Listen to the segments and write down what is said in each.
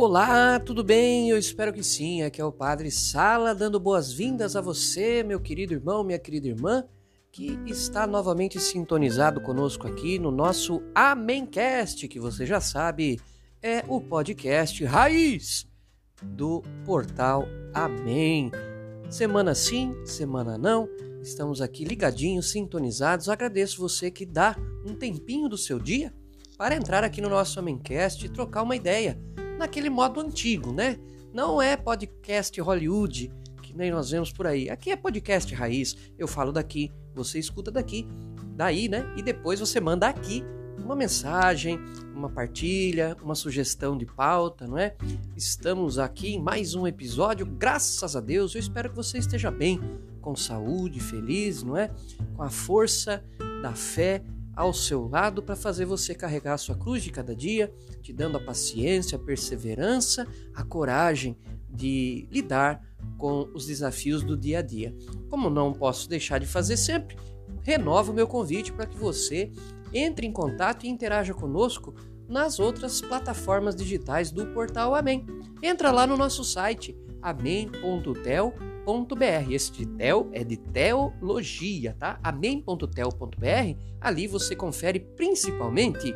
Olá, tudo bem? Eu espero que sim. Aqui é o Padre Sala dando boas-vindas a você, meu querido irmão, minha querida irmã, que está novamente sintonizado conosco aqui no nosso Amencast, que você já sabe, é o podcast raiz do portal Amém. Semana sim, semana não, estamos aqui ligadinhos, sintonizados. Agradeço você que dá um tempinho do seu dia para entrar aqui no nosso Amencast e trocar uma ideia naquele modo antigo, né? Não é podcast Hollywood, que nem nós vemos por aí. Aqui é podcast raiz. Eu falo daqui, você escuta daqui, daí, né? E depois você manda aqui uma mensagem, uma partilha, uma sugestão de pauta, não é? Estamos aqui em mais um episódio, graças a Deus. Eu espero que você esteja bem, com saúde, feliz, não é? Com a força da fé ao seu lado para fazer você carregar a sua cruz de cada dia, te dando a paciência, a perseverança, a coragem de lidar com os desafios do dia a dia. Como não posso deixar de fazer sempre, renovo o meu convite para que você entre em contato e interaja conosco nas outras plataformas digitais do portal Amém. Entra lá no nosso site amém.tel.com amém.tel.br. Este tel é de teologia, tá? amém.tel.br. Ali você confere principalmente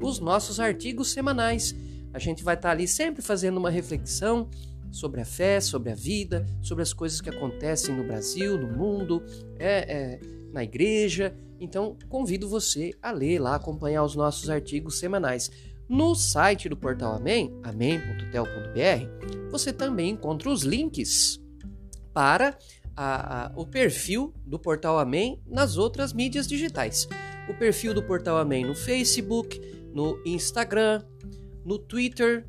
os nossos artigos semanais. A gente vai estar ali sempre fazendo uma reflexão sobre a fé, sobre a vida, sobre as coisas que acontecem no Brasil, no mundo, é, é, na igreja. Então, convido você a ler lá, acompanhar os nossos artigos semanais. No site do portal Amém, amém.tel.br, você também encontra os links para a, a, o perfil do Portal Amém nas outras mídias digitais. O perfil do Portal Amém no Facebook, no Instagram, no Twitter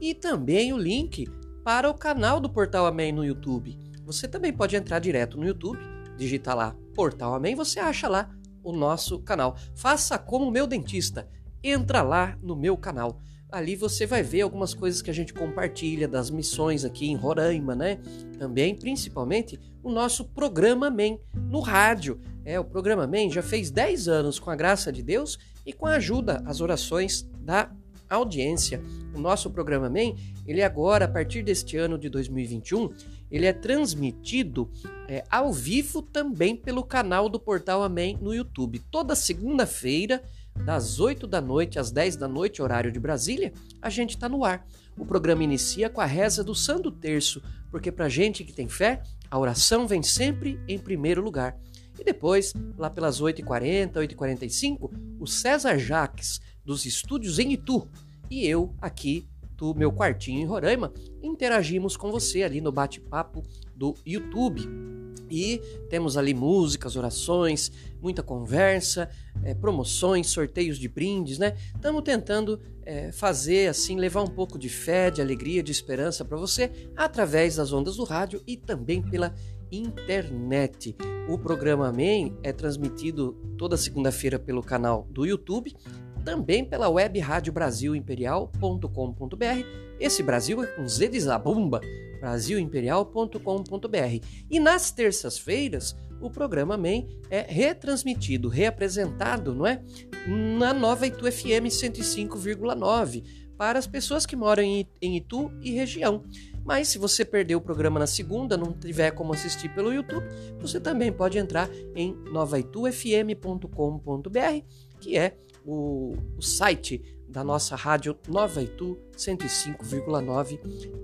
e também o link para o canal do Portal Amém no YouTube. Você também pode entrar direto no YouTube, digitar lá Portal Amém, você acha lá o nosso canal. Faça como o meu dentista, entra lá no meu canal ali você vai ver algumas coisas que a gente compartilha das missões aqui em Roraima, né? Também, principalmente, o nosso programa MEN no rádio. É, o programa MEN já fez 10 anos com a graça de Deus e com a ajuda, as orações da audiência. O nosso programa MEN, ele agora, a partir deste ano de 2021, ele é transmitido é, ao vivo também pelo canal do Portal Amém no YouTube. Toda segunda-feira, das 8 da noite às 10 da noite, horário de Brasília, a gente está no ar. O programa inicia com a reza do Santo Terço, porque para gente que tem fé, a oração vem sempre em primeiro lugar. E depois, lá pelas 8h40, 8h45, o César Jaques, dos estúdios em Itu, e eu aqui do meu quartinho em Roraima, interagimos com você ali no bate-papo do YouTube. E temos ali músicas, orações, muita conversa, é, promoções, sorteios de brindes, né? Estamos tentando é, fazer assim, levar um pouco de fé, de alegria, de esperança para você através das ondas do rádio e também pela internet. O programa Amém é transmitido toda segunda-feira pelo canal do YouTube, também pela web rádio Brasil Imperial.com.br. Esse Brasil é com Z de Zabumba brasilimperial.com.br. E nas terças-feiras, o programa MEN é retransmitido, reapresentado, não é? Na nova Itu FM 105,9 para as pessoas que moram em Itu e região. Mas se você perdeu o programa na segunda, não tiver como assistir pelo YouTube, você também pode entrar em novaitufm.com.br, que é o, o site da nossa rádio Nova Itu 105,9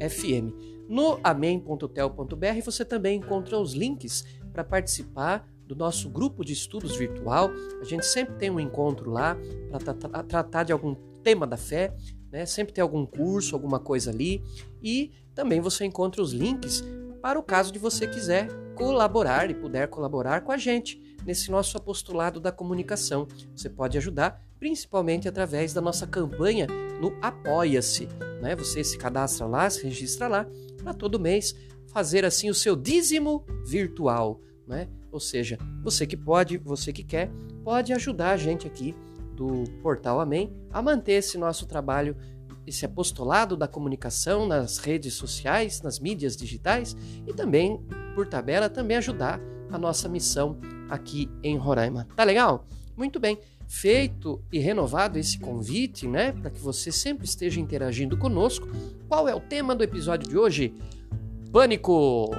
FM. No amém.tel.br você também encontra os links para participar do nosso grupo de estudos virtual. A gente sempre tem um encontro lá para tratar de algum tema da fé, né? Sempre tem algum curso, alguma coisa ali. E também você encontra os links para o caso de você quiser colaborar e puder colaborar com a gente nesse nosso apostolado da comunicação. Você pode ajudar principalmente através da nossa campanha no Apoia-se. Né? Você se cadastra lá, se registra lá para todo mês fazer assim o seu dízimo virtual, né? Ou seja, você que pode, você que quer, pode ajudar a gente aqui do Portal Amém a manter esse nosso trabalho, esse apostolado da comunicação nas redes sociais, nas mídias digitais e também, por tabela, também ajudar a nossa missão aqui em Roraima. Tá legal? Muito bem. Feito e renovado esse convite, né, para que você sempre esteja interagindo conosco, qual é o tema do episódio de hoje? Pânico!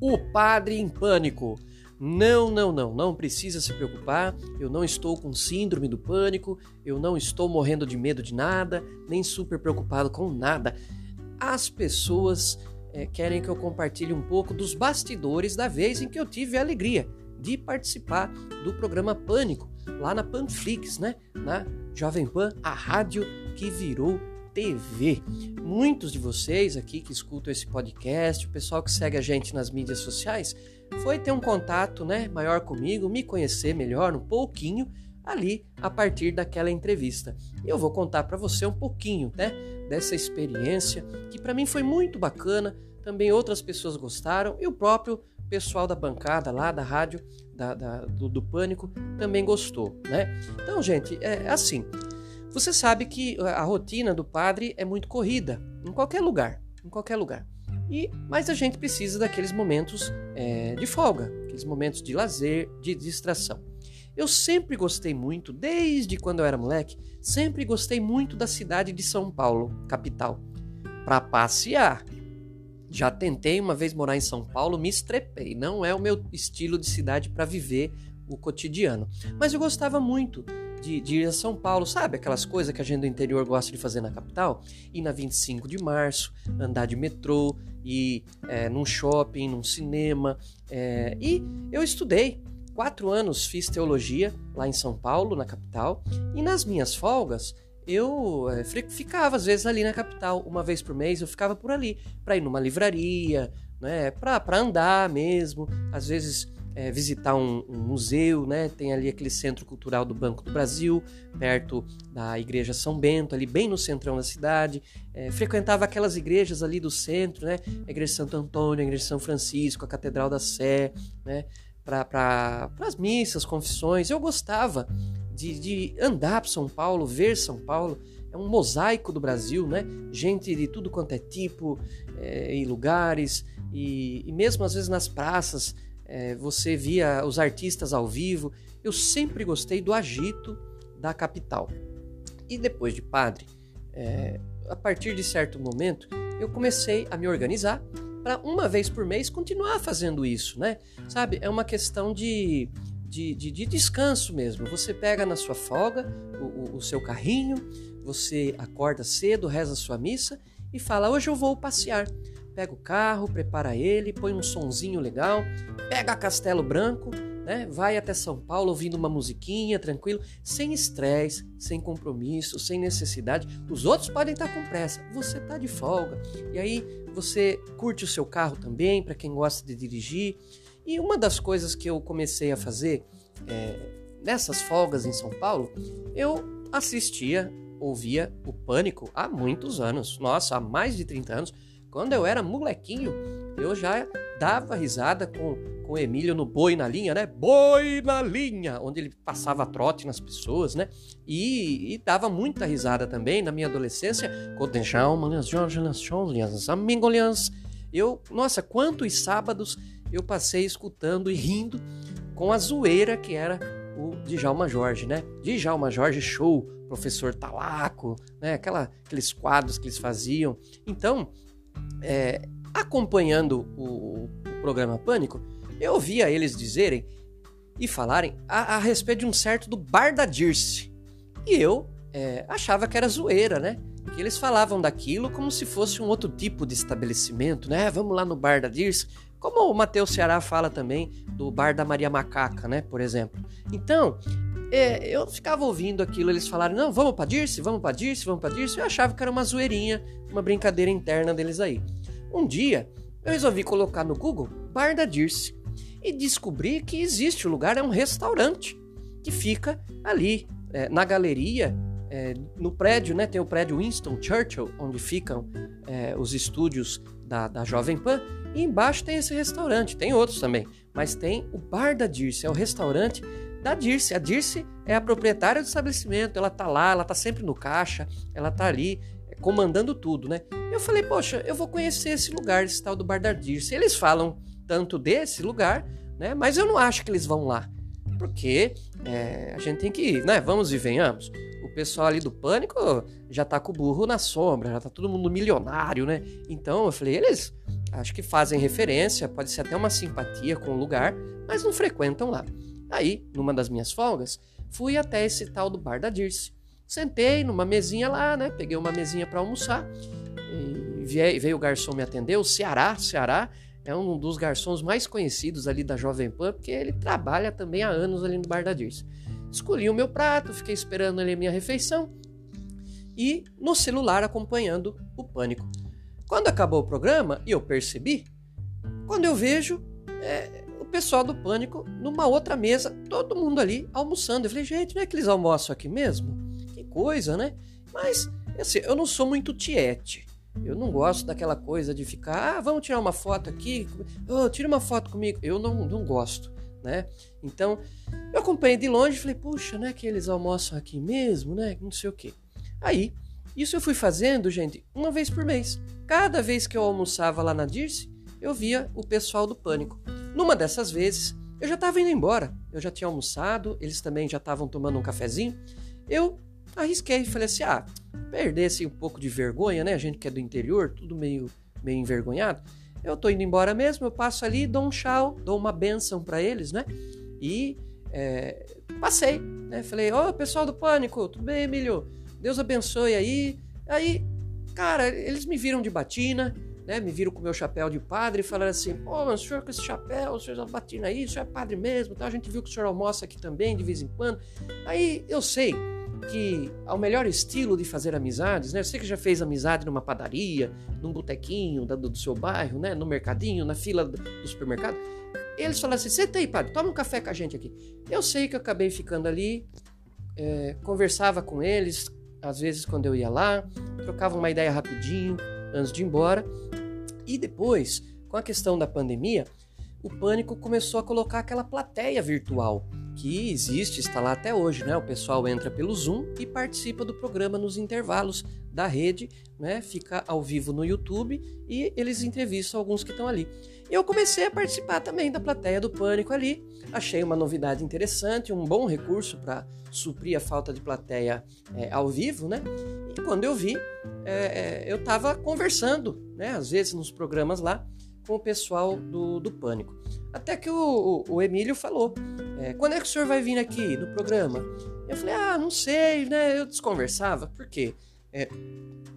O padre em pânico. Não, não, não, não precisa se preocupar. Eu não estou com síndrome do pânico, eu não estou morrendo de medo de nada, nem super preocupado com nada. As pessoas é, querem que eu compartilhe um pouco dos bastidores da vez em que eu tive a alegria de participar do programa Pânico, lá na Panflix, né? Na Jovem Pan, a rádio que virou TV. Muitos de vocês aqui que escutam esse podcast, o pessoal que segue a gente nas mídias sociais, foi ter um contato né, maior comigo, me conhecer melhor um pouquinho ali a partir daquela entrevista. Eu vou contar para você um pouquinho né, dessa experiência que para mim foi muito bacana, também outras pessoas gostaram e o próprio pessoal da bancada lá da rádio da, da, do, do, Pânico também gostou, né? Então, gente, é assim. Você sabe que a rotina do padre é muito corrida em qualquer lugar, em qualquer lugar. E, mas a gente precisa daqueles momentos é, de folga, aqueles momentos de lazer, de distração. Eu sempre gostei muito, desde quando eu era moleque, sempre gostei muito da cidade de São Paulo, capital, para passear. Já tentei uma vez morar em São Paulo, me estrepei. Não é o meu estilo de cidade para viver o cotidiano. Mas eu gostava muito de, de, ir a São Paulo, sabe? Aquelas coisas que a gente do interior gosta de fazer na capital. Ir na 25 de março, andar de metrô, ir é, num shopping, num cinema. É, e eu estudei. Quatro anos fiz teologia lá em São Paulo, na capital. E nas minhas folgas, eu é, ficava às vezes ali na capital. Uma vez por mês eu ficava por ali, para ir numa livraria, né? para andar mesmo. Às vezes é, visitar um, um, museu, né? Tem ali aquele centro cultural do Banco do Brasil, perto da Igreja São Bento, ali bem no centrão da cidade. É, frequentava aquelas igrejas ali do centro, né? A Igreja Santo Antônio, a Igreja São Francisco, a Catedral da Sé, né? Para pra, as missas, confissões. Eu gostava de, de andar para São Paulo, ver São Paulo. É um mosaico do Brasil, né? Gente de tudo quanto é tipo é, e lugares. E, e mesmo às vezes nas praças é, você via os artistas ao vivo. Eu sempre gostei do agito da capital. E depois de padre, é, a partir de certo momento, eu comecei a me organizar para uma vez por mês continuar fazendo isso, né? Sabe, é uma questão de, de, de, de descanso mesmo. Você pega na sua folga o, o, o seu carrinho, você acorda cedo, reza a sua missa e fala: Hoje eu vou passear pega o carro, prepara ele, põe um sonzinho legal, pega Castelo Branco, né? Vai até São Paulo ouvindo uma musiquinha, tranquilo, sem estresse, sem compromisso, sem necessidade. Os outros podem estar com pressa, você está de folga. E aí você curte o seu carro também, para quem gosta de dirigir. E uma das coisas que eu comecei a fazer é, nessas folgas em São Paulo, eu assistia, ouvia o Pânico há muitos anos, nossa, há mais de 30 anos quando eu era molequinho, eu já dava risada com, com o Emílio no Boi na Linha, né? Boi na Linha! Onde ele passava trote nas pessoas, né? E, e dava muita risada também na minha adolescência. Eu, nossa, quantos sábados eu passei escutando e rindo com a zoeira que era o Djalma Jorge, né? Djalma Jorge Show, Professor Talaco, né? Aquela, aqueles quadros que eles faziam. Então, é, acompanhando o, o, programa Pânico, eu ouvia eles dizerem e falarem a, a respeito de um certo do Bar da Dirce. E eu é, achava que era zoeira, né? Que eles falavam daquilo como se fosse um outro tipo de estabelecimento, né? Vamos lá no Bar da Dirce. Como o Matheus Ceará fala também do Bar da Maria Macaca, né? Por exemplo. Então, é, eu ficava ouvindo aquilo, eles falaram, não, vamos pra Dirce, vamos pra Dirce, vamos pra Dirce. Eu achava que era uma zoeirinha, uma brincadeira interna deles aí. Um dia, eu resolvi colocar no Google Bar da Dirce e descobri que existe o lugar, é um restaurante que fica ali é, na galeria, é, no prédio, né? Tem o prédio Winston Churchill, onde ficam é, os estúdios da, da Jovem Pan, e embaixo tem esse restaurante, tem outros também, mas tem o Bar da Dirce, é o restaurante da Dirce. A Dirce é a proprietária do estabelecimento, ela tá lá, ela tá sempre no caixa, ela tá ali é, comandando tudo, né? Eu falei, poxa, eu vou conhecer esse lugar, esse tal do Bar da Dirce. Eles falam tanto desse lugar, né? Mas eu não acho que eles vão lá. Porque é, a gente tem que, né? Vamos e venhamos. Pessoal ali do pânico já tá com o burro na sombra, já tá todo mundo milionário, né? Então eu falei, eles acho que fazem referência, pode ser até uma simpatia com o lugar, mas não frequentam lá. Aí, numa das minhas folgas, fui até esse tal do bar da Dirce. Sentei numa mesinha lá, né? Peguei uma mesinha para almoçar. E veio o garçom me atender, o Ceará, Ceará é um dos garçons mais conhecidos ali da Jovem Pan, porque ele trabalha também há anos ali no bar da Dirce. Escolhi o meu prato, fiquei esperando ali a minha refeição e no celular acompanhando o pânico. Quando acabou o programa, e eu percebi, quando eu vejo é, o pessoal do pânico numa outra mesa, todo mundo ali almoçando. Eu falei, gente, não é que eles almoçam aqui mesmo? Que coisa, né? Mas, assim, eu não sou muito tiete. Eu não gosto daquela coisa de ficar, ah, vamos tirar uma foto aqui, oh, tira uma foto comigo. Eu não, não gosto, né? Então, eu acompanhei de longe e falei, puxa, né, que eles almoçam aqui mesmo, né? Não sei o quê. Aí, isso eu fui fazendo, gente, uma vez por mês. Cada vez que eu almoçava lá na Dirce, eu via o pessoal do pânico. Numa dessas vezes, eu já estava indo embora. Eu já tinha almoçado, eles também já estavam tomando um cafezinho. Eu arrisquei falei assim: ah, perdesse um pouco de vergonha, né? A gente que é do interior, tudo meio, meio envergonhado. Eu tô indo embora mesmo, eu passo ali, dou um tchau, dou uma benção para eles, né? E é, passei, né? Falei, ô oh, pessoal do Pânico, tudo bem, Emílio? Deus abençoe aí. Aí, cara, eles me viram de batina, né? Me viram com meu chapéu de padre e falaram assim: pô, mas o senhor com esse chapéu, o senhor batina aí, o senhor é padre mesmo, tá? A gente viu que o senhor almoça aqui também de vez em quando. Aí eu sei que ao melhor estilo de fazer amizades, né? Você que já fez amizade numa padaria, num botequinho do, do seu bairro, né? No mercadinho, na fila do, do supermercado. Eles falaram assim: senta aí, padre, toma um café com a gente aqui. Eu sei que eu acabei ficando ali, é, conversava com eles, às vezes quando eu ia lá, trocava uma ideia rapidinho antes de ir embora. E depois, com a questão da pandemia, o Pânico começou a colocar aquela plateia virtual que existe, está lá até hoje, né? O pessoal entra pelo Zoom e participa do programa nos intervalos da rede, né? Fica ao vivo no YouTube e eles entrevistam alguns que estão ali. Eu comecei a participar também da plateia do Pânico ali. Achei uma novidade interessante, um bom recurso para suprir a falta de plateia é, ao vivo, né? E quando eu vi, é, eu estava conversando, né? Às vezes nos programas lá com o pessoal do, do Pânico. Até que o, o, o Emílio falou: é, quando é que o senhor vai vir aqui no programa? Eu falei: ah, não sei, né? Eu desconversava, por quê? É,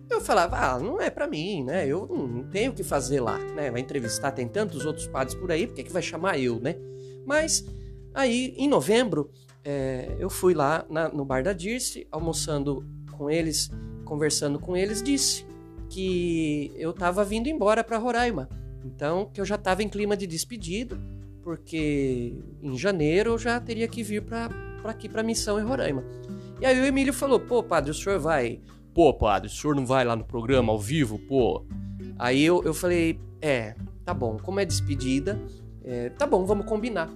eu falava: ah, não é para mim, né? Eu não, tenho o que fazer lá, né? Vai entrevistar, tem tantos outros padres por aí, por que, que vai chamar eu, né? Mas aí, em novembro, é, eu fui lá na, no bar da Dirce, almoçando com eles, conversando com eles, disse que eu estava vindo embora para Roraima. Então, que eu já estava em clima de despedida, porque em janeiro eu já teria que vir para aqui para missão em Roraima. E aí o Emílio falou: "Pô, padre, o senhor vai? Pô, padre, o senhor não vai lá no programa ao vivo, pô?" Aí eu, eu falei: "É, tá bom, como é despedida, é, tá bom, vamos combinar."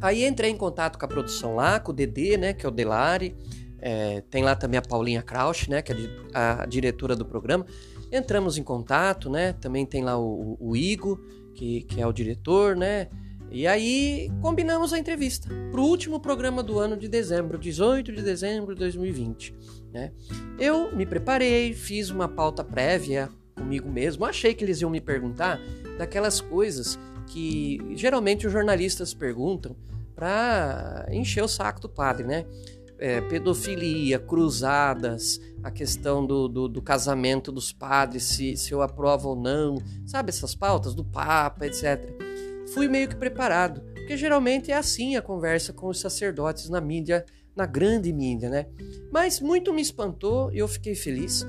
Aí entrei em contato com a produção lá, com o Dedê, né, que é o Delari, é, tem lá também a Paulinha Krausch, né, que é a diretora do programa. Entramos em contato, né? Também tem lá o, o Igo, que, que é o diretor, né? E aí combinamos a entrevista para o último programa do ano de dezembro, 18 de dezembro de 2020. Né? Eu me preparei, fiz uma pauta prévia comigo mesmo. Achei que eles iam me perguntar daquelas coisas que geralmente os jornalistas perguntam para encher o saco do padre, né? É, pedofilia, cruzadas, a questão do, do, do, casamento dos padres, se, se eu aprovo ou não, sabe essas pautas do Papa, etc. Fui meio que preparado, porque geralmente é assim a conversa com os sacerdotes na mídia, na grande mídia, né? Mas muito me espantou e eu fiquei feliz.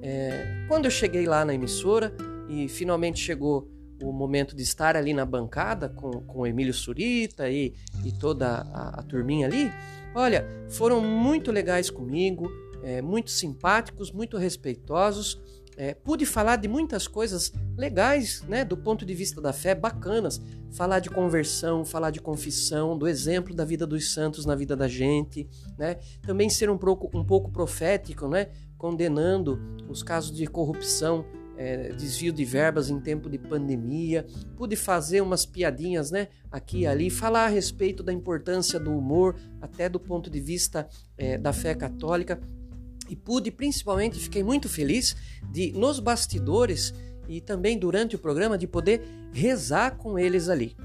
É, quando eu cheguei lá na emissora e finalmente chegou o momento de estar ali na bancada com, com o Emílio Surita e, e toda a, a turminha ali, Olha, foram muito legais comigo, é, muito simpáticos, muito respeitosos. É, pude falar de muitas coisas legais, né, do ponto de vista da fé, bacanas. Falar de conversão, falar de confissão, do exemplo da vida dos santos na vida da gente, né? Também ser um pouco, um pouco profético, né, condenando os casos de corrupção é, desvio de verbas em tempo de pandemia, pude fazer umas piadinhas, né, aqui e ali, falar a respeito da importância do humor, até do ponto de vista é, da fé católica, e pude principalmente, fiquei muito feliz de nos bastidores e também durante o programa de poder rezar com eles ali.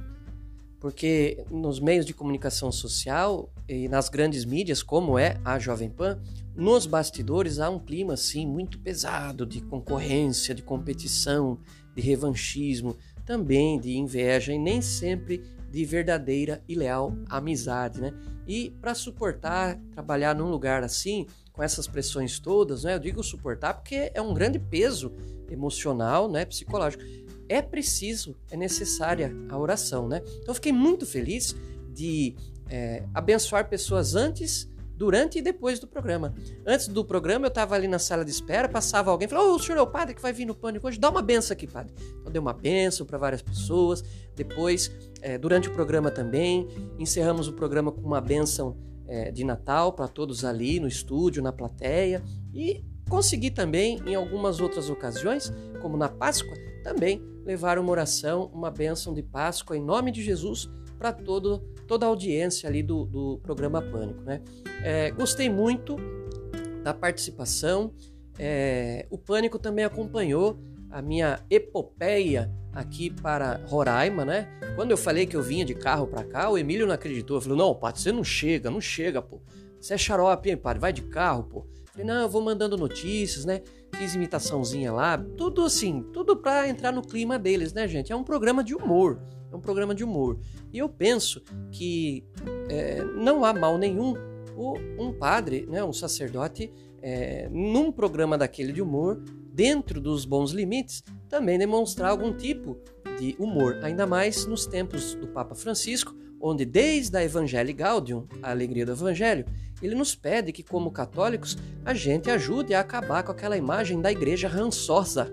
Porque nos meios de comunicação social e nas grandes mídias, como é a Jovem Pan, nos bastidores há um clima assim muito pesado de concorrência, de competição, de revanchismo, também de inveja e nem sempre de verdadeira e leal amizade, né? E para suportar trabalhar num lugar assim, com essas pressões todas, né? Eu digo suportar porque é um grande peso emocional, né, psicológico. É preciso, é necessária a oração, né? Então fiquei muito feliz de é, abençoar pessoas antes, durante e depois do programa. Antes do programa eu estava ali na sala de espera, passava alguém, falou: "Ô, o senhor é o padre que vai vir no pânico hoje, dá uma benção aqui, padre". Então dei uma benção para várias pessoas. Depois, é, durante o programa também, encerramos o programa com uma benção é, de Natal para todos ali no estúdio, na plateia e Consegui também, em algumas outras ocasiões, como na Páscoa, também levar uma oração, uma bênção de Páscoa em nome de Jesus para toda a audiência ali do, do programa Pânico. Né? É, gostei muito da participação. É, o Pânico também acompanhou a minha epopeia aqui para Roraima, né? Quando eu falei que eu vinha de carro para cá, o Emílio não acreditou. Falou: Não, Pato, você não chega, não chega, pô. Você é xarope, hein, padre? Vai de carro, pô. Falei, não, eu vou mandando notícias, né? Fiz imitaçãozinha lá, tudo assim, tudo para entrar no clima deles, né, gente? É um programa de humor, é um programa de humor. E eu penso que é, não há mal nenhum o, um padre, né, um sacerdote, é, num programa daquele de humor, dentro dos bons limites, também demonstrar algum tipo de humor, ainda mais nos tempos do Papa Francisco, onde desde a Evangelii Gaudium, a alegria do Evangelho, ele nos pede que, como católicos, a gente ajude a acabar com aquela imagem da igreja rançosa,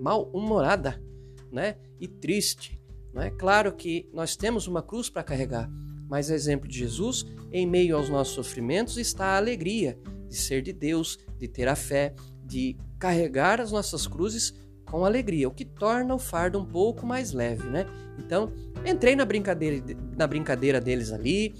mal-humorada né? e triste. Não é claro que nós temos uma cruz para carregar, mas, exemplo de Jesus, em meio aos nossos sofrimentos está a alegria de ser de Deus, de ter a fé, de carregar as nossas cruzes com alegria, o que torna o fardo um pouco mais leve, né? Então, entrei na brincadeira, na brincadeira deles ali,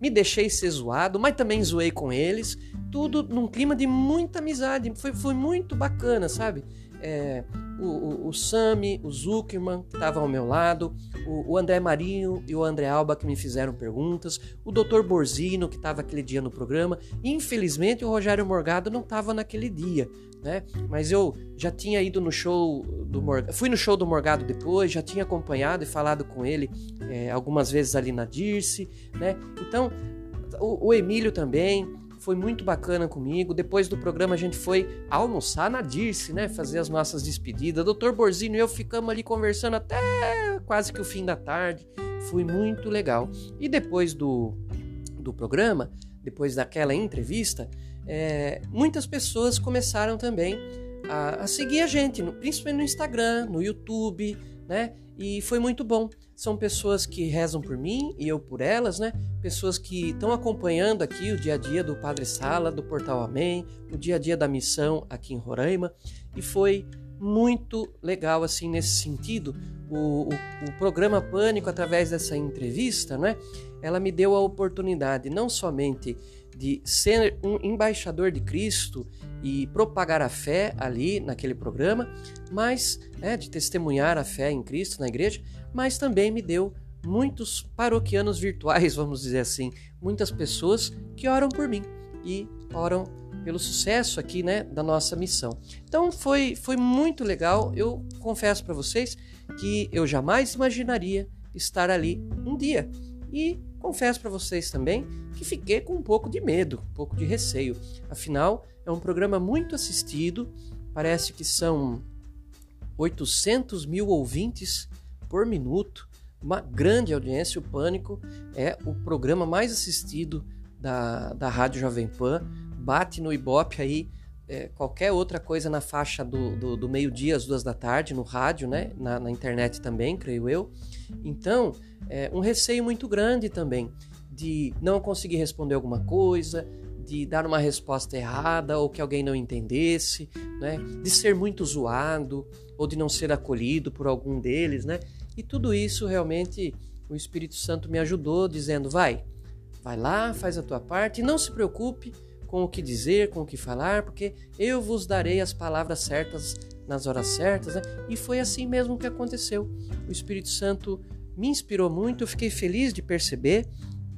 me deixei ser zoado, mas também zoei com eles, tudo num clima de muita amizade, foi, foi muito bacana, sabe? É, o, o, o Sami, o Zuckerman, que estavam ao meu lado, o, o, André Marinho e o André Alba, que me fizeram perguntas, o Dr. Borzino, que estava aquele dia no programa. Infelizmente, o Rogério Morgado não estava naquele dia, né? Mas eu já tinha ido no show do Morgado, fui no show do Morgado depois, já tinha acompanhado e falado com ele é, algumas vezes ali na Dirce, né? Então, o, o Emílio também, foi muito bacana comigo. Depois do programa a gente foi almoçar na Dirce, né? Fazer as nossas despedidas. Doutor Borzino e eu ficamos ali conversando até quase que o fim da tarde. Foi muito legal. E depois do, do programa, depois daquela entrevista, é, muitas pessoas começaram também a, a seguir a gente, no, principalmente no Instagram, no YouTube, né? E foi muito bom. São pessoas que rezam por mim e eu por elas, né? Pessoas que estão acompanhando aqui o dia a dia do Padre Sala, do Portal Amém, o dia a dia da missão aqui em Roraima. E foi muito legal, assim, nesse sentido. O, o, o programa Pânico, através dessa entrevista, né? Ela me deu a oportunidade não somente de ser um embaixador de Cristo e propagar a fé ali naquele programa, mas né, de testemunhar a fé em Cristo na igreja, mas também me deu muitos paroquianos virtuais, vamos dizer assim, muitas pessoas que oram por mim e oram pelo sucesso aqui, né, da nossa missão. Então foi foi muito legal. Eu confesso para vocês que eu jamais imaginaria estar ali um dia. E confesso para vocês também que fiquei com um pouco de medo, um pouco de receio. Afinal, é um programa muito assistido, parece que são 800 mil ouvintes por minuto, uma grande audiência. O Pânico é o programa mais assistido da, da Rádio Jovem Pan, bate no Ibope aí. É, qualquer outra coisa na faixa do, do, do meio-dia às duas da tarde, no rádio, né? Na, na internet também, creio eu. Então, é, um receio muito grande também de não conseguir responder alguma coisa, de dar uma resposta errada ou que alguém não entendesse, né? de ser muito zoado ou de não ser acolhido por algum deles, né? E tudo isso realmente o Espírito Santo me ajudou dizendo: vai, vai lá, faz a tua parte, e não se preocupe com o que dizer, com o que falar, porque eu vos darei as palavras certas nas horas certas, né? E foi assim mesmo que aconteceu. O Espírito Santo me inspirou muito, eu fiquei feliz de perceber,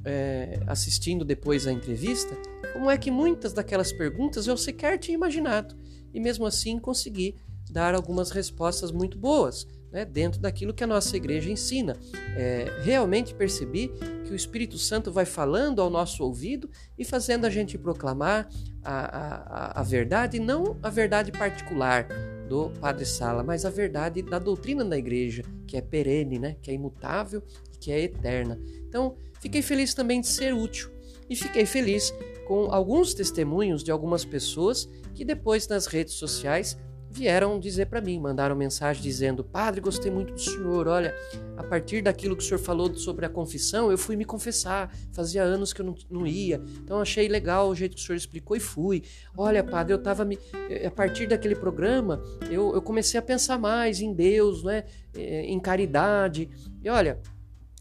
é, assistindo depois a entrevista, como é que muitas daquelas perguntas eu sequer tinha imaginado, e mesmo assim consegui dar algumas respostas muito boas né, dentro daquilo que a nossa igreja ensina. É, realmente percebi que o Espírito Santo vai falando ao nosso ouvido e fazendo a gente proclamar a, a, a verdade, não a verdade particular do Padre Sala, mas a verdade da doutrina da igreja, que é perene, né, que é imutável e que é eterna. Então, fiquei feliz também de ser útil e fiquei feliz com alguns testemunhos de algumas pessoas que depois nas redes sociais vieram dizer para mim, mandaram mensagem dizendo: Padre, gostei muito do senhor. Olha, a partir daquilo que o senhor falou sobre a confissão, eu fui me confessar. Fazia anos que eu não, não ia. Então achei legal o jeito que o senhor explicou e fui. Olha, padre, eu estava me. A partir daquele programa, eu, eu comecei a pensar mais em Deus, né? Eh, em caridade. E olha,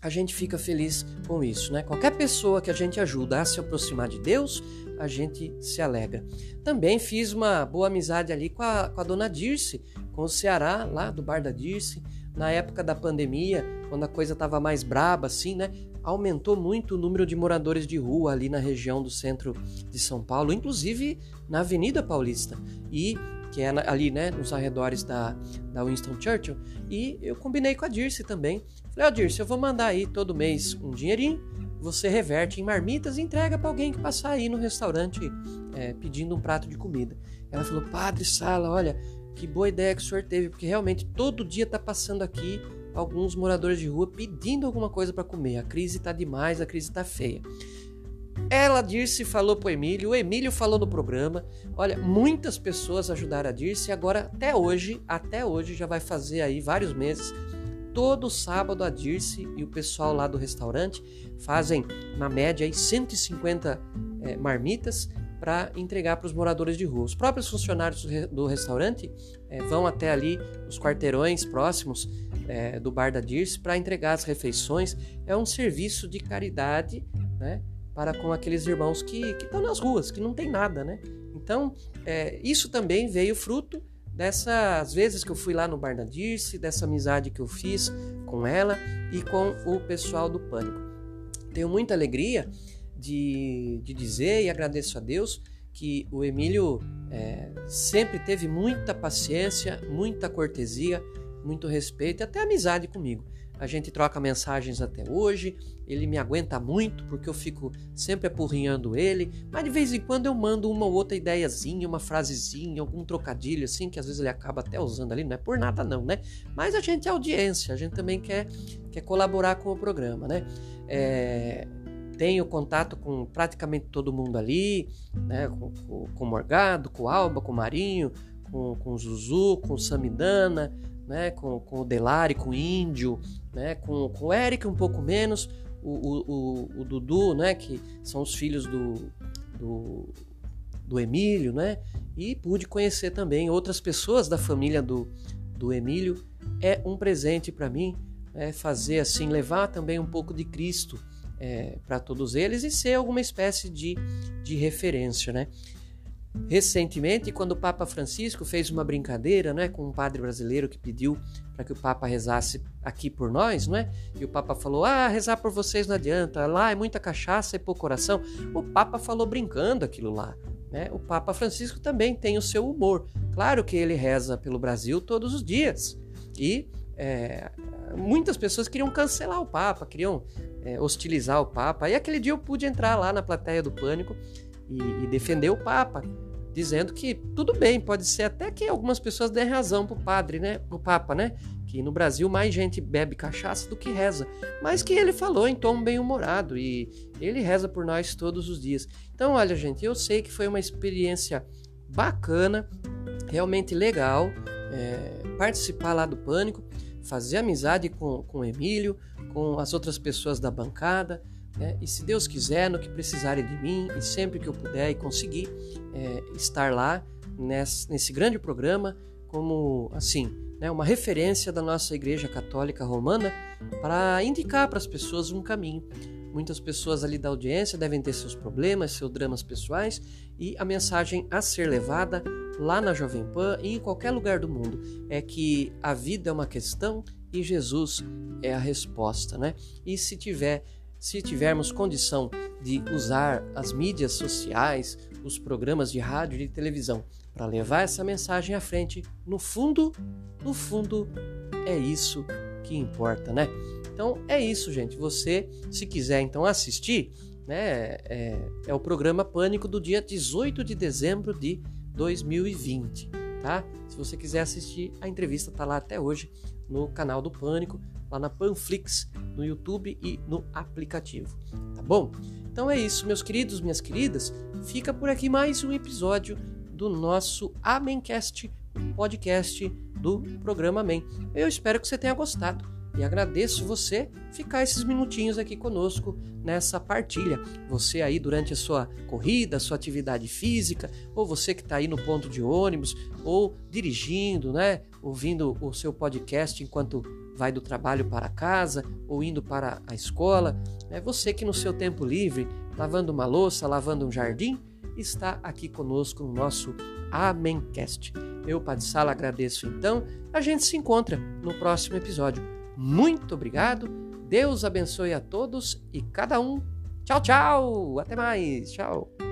a gente fica feliz com isso, né? Qualquer pessoa que a gente ajuda a se aproximar de Deus, a gente se alegra. Também fiz uma boa amizade ali com a, com a dona Dirce, com o Ceará, lá do bar da Dirce. Na época da pandemia, quando a coisa estava mais braba, assim, né? Aumentou muito o número de moradores de rua ali na região do centro de São Paulo, inclusive na Avenida Paulista. E que é ali, né, nos arredores da, da Winston Churchill. E eu combinei com a Dirce também. Falei, ó, oh, Dirce, eu vou mandar aí todo mês um dinheirinho, você reverte em marmitas e entrega para alguém que passar aí no restaurante é, pedindo um prato de comida. Ela falou, Padre Sala, olha, que boa ideia que o senhor teve, porque realmente todo dia tá passando aqui alguns moradores de rua pedindo alguma coisa para comer. A crise tá demais, a crise tá feia. Ela, Dirce, falou pro Emílio, o Emílio falou no programa. Olha, muitas pessoas ajudaram a Dirce e agora, até hoje, até hoje, já vai fazer aí vários meses. Todo sábado a Dirce e o pessoal lá do restaurante fazem, na média, aí 150 é, marmitas para entregar para os moradores de rua. Os próprios funcionários do restaurante é, vão até ali os quarteirões próximos é, do bar da Dirce para entregar as refeições. É um serviço de caridade, né? para com aqueles irmãos que estão nas ruas, que não tem nada, né? Então, isso também veio fruto dessas vezes que eu fui lá no Bar da Dirce, dessa amizade que eu fiz com ela e com o pessoal do Pânico. Tenho muita alegria de, de dizer e agradeço a Deus que o Emílio é, sempre teve muita paciência, muita cortesia, muito respeito e até amizade comigo a gente troca mensagens até hoje. Ele me aguenta muito porque eu fico sempre apurrinhando ele, mas de vez em quando eu mando uma ou outra ideiazinha, uma frasezinha, algum trocadilho assim, que às vezes ele acaba até usando ali, não é por nada não, né? Mas a gente é audiência, a gente também quer, quer colaborar com o programa, né? É, tenho contato com praticamente todo mundo ali, né? Com, com, com o Morgado, com o Alba, com o Marinho, com, com o Zuzu, com o Samidana, né, com, com o Delari, com o Índio, né, com, com o Eric um pouco menos, o, o, o, o Dudu, né, que são os filhos do, do, do Emílio, né, e pude conhecer também outras pessoas da família do, do Emílio. É um presente para mim é, fazer assim, levar também um pouco de Cristo é, para todos eles e ser alguma espécie de, de referência, né? Recentemente, quando o Papa Francisco fez uma brincadeira né, com um padre brasileiro que pediu para que o Papa rezasse aqui por nós, não é? E o Papa falou: Ah, rezar por vocês não adianta, lá é muita cachaça e pouco coração. O Papa falou brincando aquilo lá. Né? O Papa Francisco também tem o seu humor. Claro que ele reza pelo Brasil todos os dias. E é, muitas pessoas queriam cancelar o Papa, queriam é, hostilizar o Papa. E aquele dia eu pude entrar lá na plateia do Pânico e, e defender o Papa, dizendo que tudo bem, pode ser até que algumas pessoas dêem razão pro padre, né? Pro Papa, né? Que no Brasil mais gente bebe cachaça do que reza. Mas que ele falou em tom bem-humorado e ele reza por nós todos os dias. Então, olha, gente, eu sei que foi uma experiência bacana, realmente legal, é, participar lá do Pânico, fazer amizade com, com o Emílio, com as outras pessoas da bancada, Né? E se Deus quiser, no que precisarem de mim e sempre que eu puder e conseguir é, estar lá nesse, nesse grande programa, como assim, né, uma referência da nossa Igreja Católica Romana para indicar para as pessoas um caminho. Muitas pessoas ali da audiência devem ter seus problemas, seus dramas pessoais e a mensagem a ser levada lá na Jovem Pan e em qualquer lugar do mundo é que a vida é uma questão e Jesus é a resposta, né? E se tiver se tivermos condição de usar as mídias sociais, os programas de rádio e de televisão para levar essa mensagem à frente, no fundo, no fundo é isso que importa, né? Então é isso, gente. Você, se quiser então assistir, né, é, é o programa Pânico do dia 18 de dezembro de 2020, tá? Se você quiser assistir, a entrevista tá lá até hoje no canal do Pânico, lá na Panflix, no YouTube e no aplicativo, tá bom? Então é isso, meus queridos, minhas queridas. Fica por aqui mais um episódio do nosso Amencast, podcast do programa Amém. Eu espero que você tenha gostado e agradeço você ficar esses minutinhos aqui conosco nessa partilha. Você aí durante a sua corrida, sua atividade física, ou você que está aí no ponto de ônibus, ou dirigindo, né? Ouvindo o seu podcast enquanto vai do trabalho para casa ou indo para a escola. É você que no seu tempo livre, lavando uma louça, lavando um jardim, está aqui conosco no nosso Amencast. Eu, Padre Sala, agradeço então. A gente se encontra no próximo episódio. Muito obrigado. Deus abençoe a todos e cada um. Tchau, tchau. Até mais. Tchau.